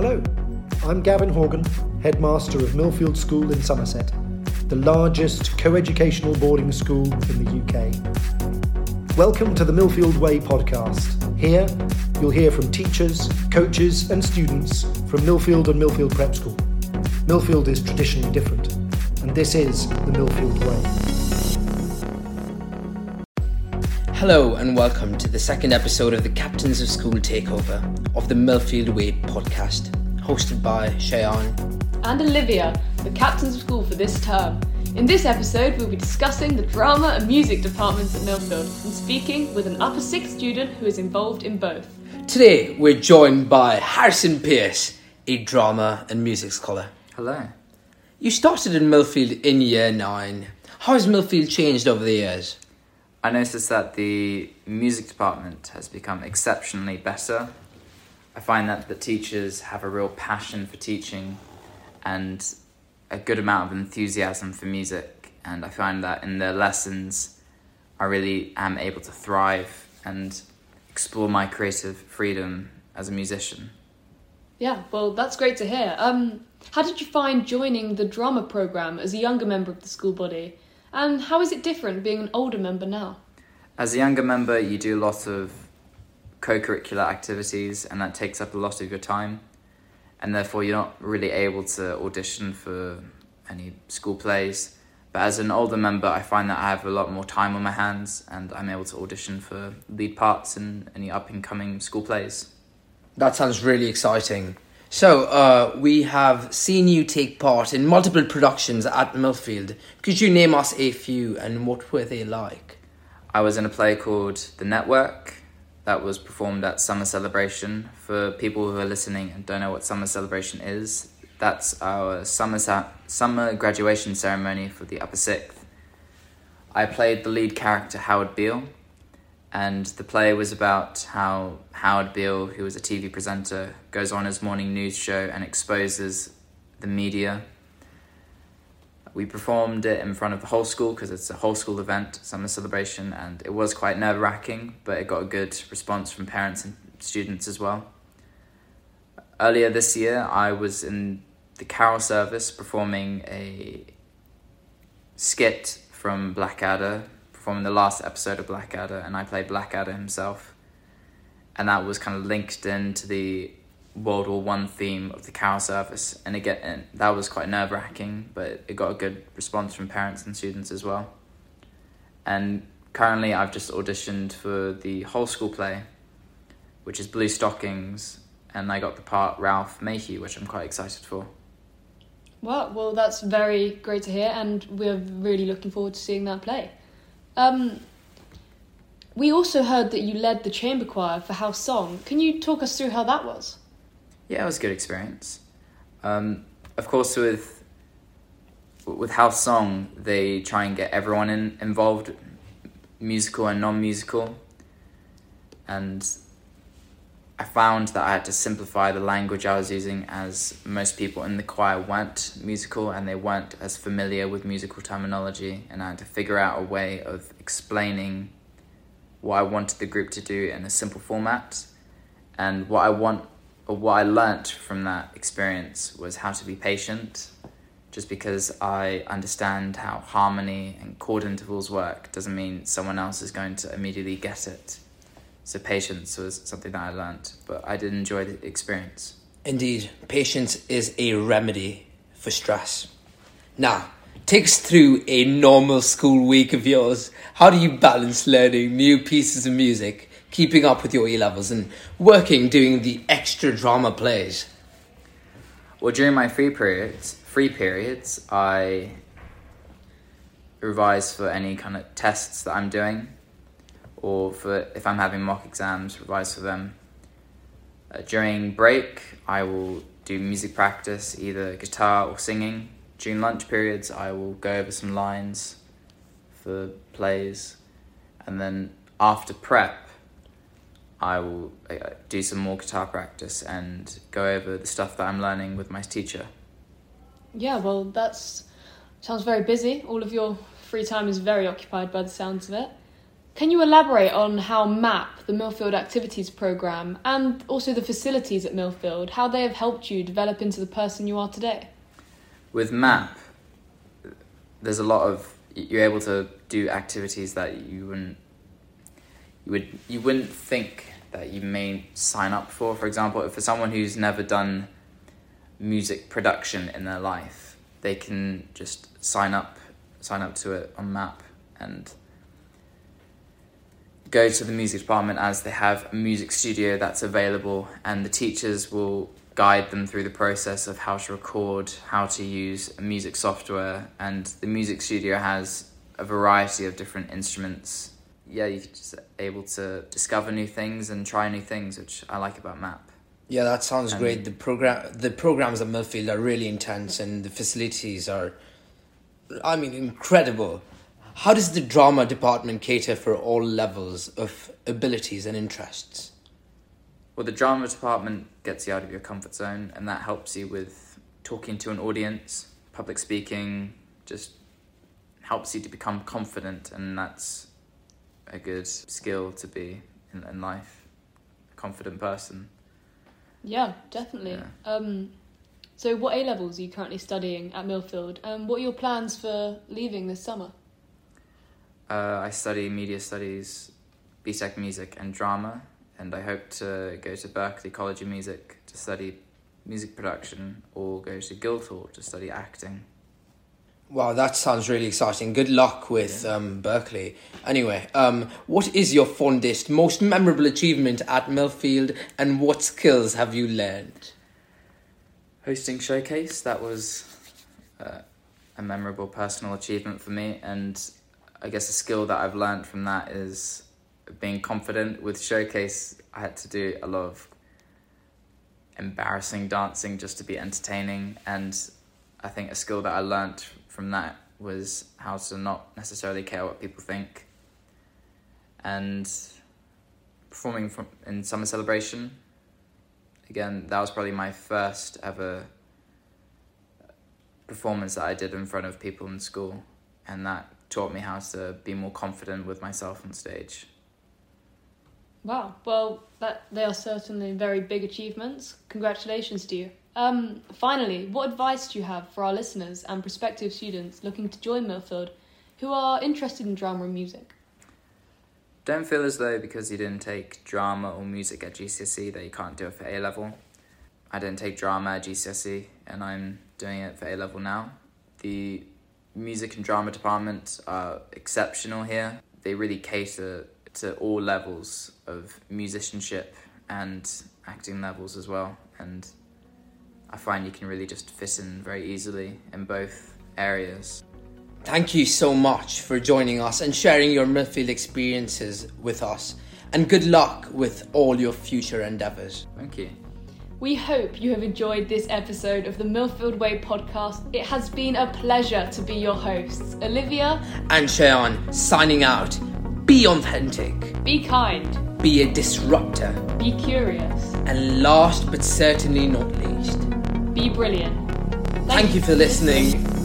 Hello, I'm Gavin Horgan, headmaster of Millfield School in Somerset, the largest co-educational boarding school in the UK. Welcome to the Millfield Way podcast. Here, you'll hear from teachers, coaches, and students from Millfield and Millfield Prep School. Millfield is traditionally different, and this is the Millfield Way. Hello and welcome to the second episode of the Captains of School Takeover of the Millfield Way podcast, hosted by Shayaan and Olivia, the captains of school for this term. In this episode, we'll be discussing the drama and music departments at Millfield and speaking with an upper sixth student who is involved in both. Today, we're joined by Harrison Pierce, a drama and music scholar. Hello. You started in Millfield in year nine. How has Millfield changed over the years? I noticed that the music department has become exceptionally better. I find that the teachers have a real passion for teaching and a good amount of enthusiasm for music. And I find that in their lessons, I really am able to thrive and explore my creative freedom as a musician. Yeah, well, that's great to hear. Um, how did you find joining the drama program as a younger member of the school body? And how is it different being an older member now? As a younger member, you do a lot of co curricular activities, and that takes up a lot of your time. And therefore, you're not really able to audition for any school plays. But as an older member, I find that I have a lot more time on my hands, and I'm able to audition for lead parts in any up and coming school plays. That sounds really exciting. So, uh, we have seen you take part in multiple productions at Millfield. Could you name us a few and what were they like? I was in a play called The Network that was performed at Summer Celebration. For people who are listening and don't know what Summer Celebration is, that's our summer, sa- summer graduation ceremony for the upper sixth. I played the lead character, Howard Beale and the play was about how Howard Beale, who was a TV presenter, goes on his morning news show and exposes the media. We performed it in front of the whole school because it's a whole school event, summer celebration, and it was quite nerve wracking, but it got a good response from parents and students as well. Earlier this year, I was in the carol service performing a skit from Blackadder from the last episode of Blackadder, and I played Blackadder himself, and that was kind of linked into the World War One theme of the Carol service, and again, that was quite nerve wracking, but it got a good response from parents and students as well. And currently, I've just auditioned for the whole school play, which is Blue Stockings, and I got the part Ralph Mayhew, which I'm quite excited for. Well, well, that's very great to hear, and we're really looking forward to seeing that play. Um, we also heard that you led the chamber choir for House Song. Can you talk us through how that was? Yeah, it was a good experience. Um, of course, with with House Song, they try and get everyone in, involved, musical and non-musical, and I found that I had to simplify the language I was using as most people in the choir weren't musical and they weren't as familiar with musical terminology, and I had to figure out a way of explaining what I wanted the group to do in a simple format. And what I want, or what I learnt from that experience was how to be patient. Just because I understand how harmony and chord intervals work doesn't mean someone else is going to immediately get it. So patience was something that I learned, but I did enjoy the experience. Indeed, patience is a remedy for stress. Now, take us through a normal school week of yours. How do you balance learning new pieces of music, keeping up with your E levels, and working doing the extra drama plays? Well, during my free periods, free periods, I revise for any kind of tests that I'm doing or for if I'm having mock exams, revise for them. Uh, during break, I will do music practice, either guitar or singing. During lunch periods, I will go over some lines for plays, and then after prep, I will uh, do some more guitar practice and go over the stuff that I'm learning with my teacher. Yeah, well, that's sounds very busy. All of your free time is very occupied by the sounds of it. Can you elaborate on how MAP, the Millfield Activities Programme, and also the facilities at Millfield, how they have helped you develop into the person you are today? With MAP, there's a lot of you're able to do activities that you wouldn't you would you wouldn't think that you may sign up for. For example, for someone who's never done music production in their life, they can just sign up sign up to it on MAP and go to the music department as they have a music studio that's available and the teachers will guide them through the process of how to record, how to use music software and the music studio has a variety of different instruments. Yeah, you're just able to discover new things and try new things, which I like about MAP. Yeah, that sounds And- great. The program, the programs at Millfield are really intense, and the facilities are, I mean, incredible. How does the drama department cater for all levels of abilities and interests? Well, the drama department gets you out of your comfort zone, and that helps you with talking to an audience, public speaking, just helps you to become confident, and that's a good skill to be in, in life. A confident person. Yeah, definitely. Yeah. Um, so, what A levels are you currently studying at Millfield, and what are your plans for leaving this summer? Uh, I study media studies, BTEC music, and drama, and I hope to go to Berklee College of Music to study music production or go to Guildhall to study acting. Wow, that sounds really exciting. Good luck with um, Berklee. Anyway, um, what is your fondest, most memorable achievement at Millfield, and what skills have you learned? hosting showcase that was uh, a memorable personal achievement for me and i guess a skill that i've learned from that is being confident with showcase. I had to do a lot of embarrassing dancing just to be entertaining and i think a skill that i learned from that was how to not necessarily care what people think. And performing from in summer celebration again, that was probably my first ever performance that I did in front of people in school, and that taught me how to be more confident with myself on stage. Wow, well, that they are certainly very big achievements. Congratulations to you. Um, finally, what advice do you have for our listeners and prospective students looking to join Millfield who are interested in drama and music? Don't feel as though because you didn't take drama or music at GCSE that you can't do it for A level. I didn't take drama at GCSE and I'm doing it for A level now. The music and drama department are exceptional here. They really cater to all levels of musicianship and acting levels as well. And I find you can really just fit in very easily in both areas. Thank you so much for joining us and sharing your Millfield experiences with us. And good luck with all your future endeavours. Thank you. We hope you have enjoyed this episode of the Millfield Way podcast. It has been a pleasure to be your hosts, Olivia. And Shayaan, signing out. Be authentic, Be kind, be a disruptor, be curious, and last but certainly not least, be brilliant. thank you for listening.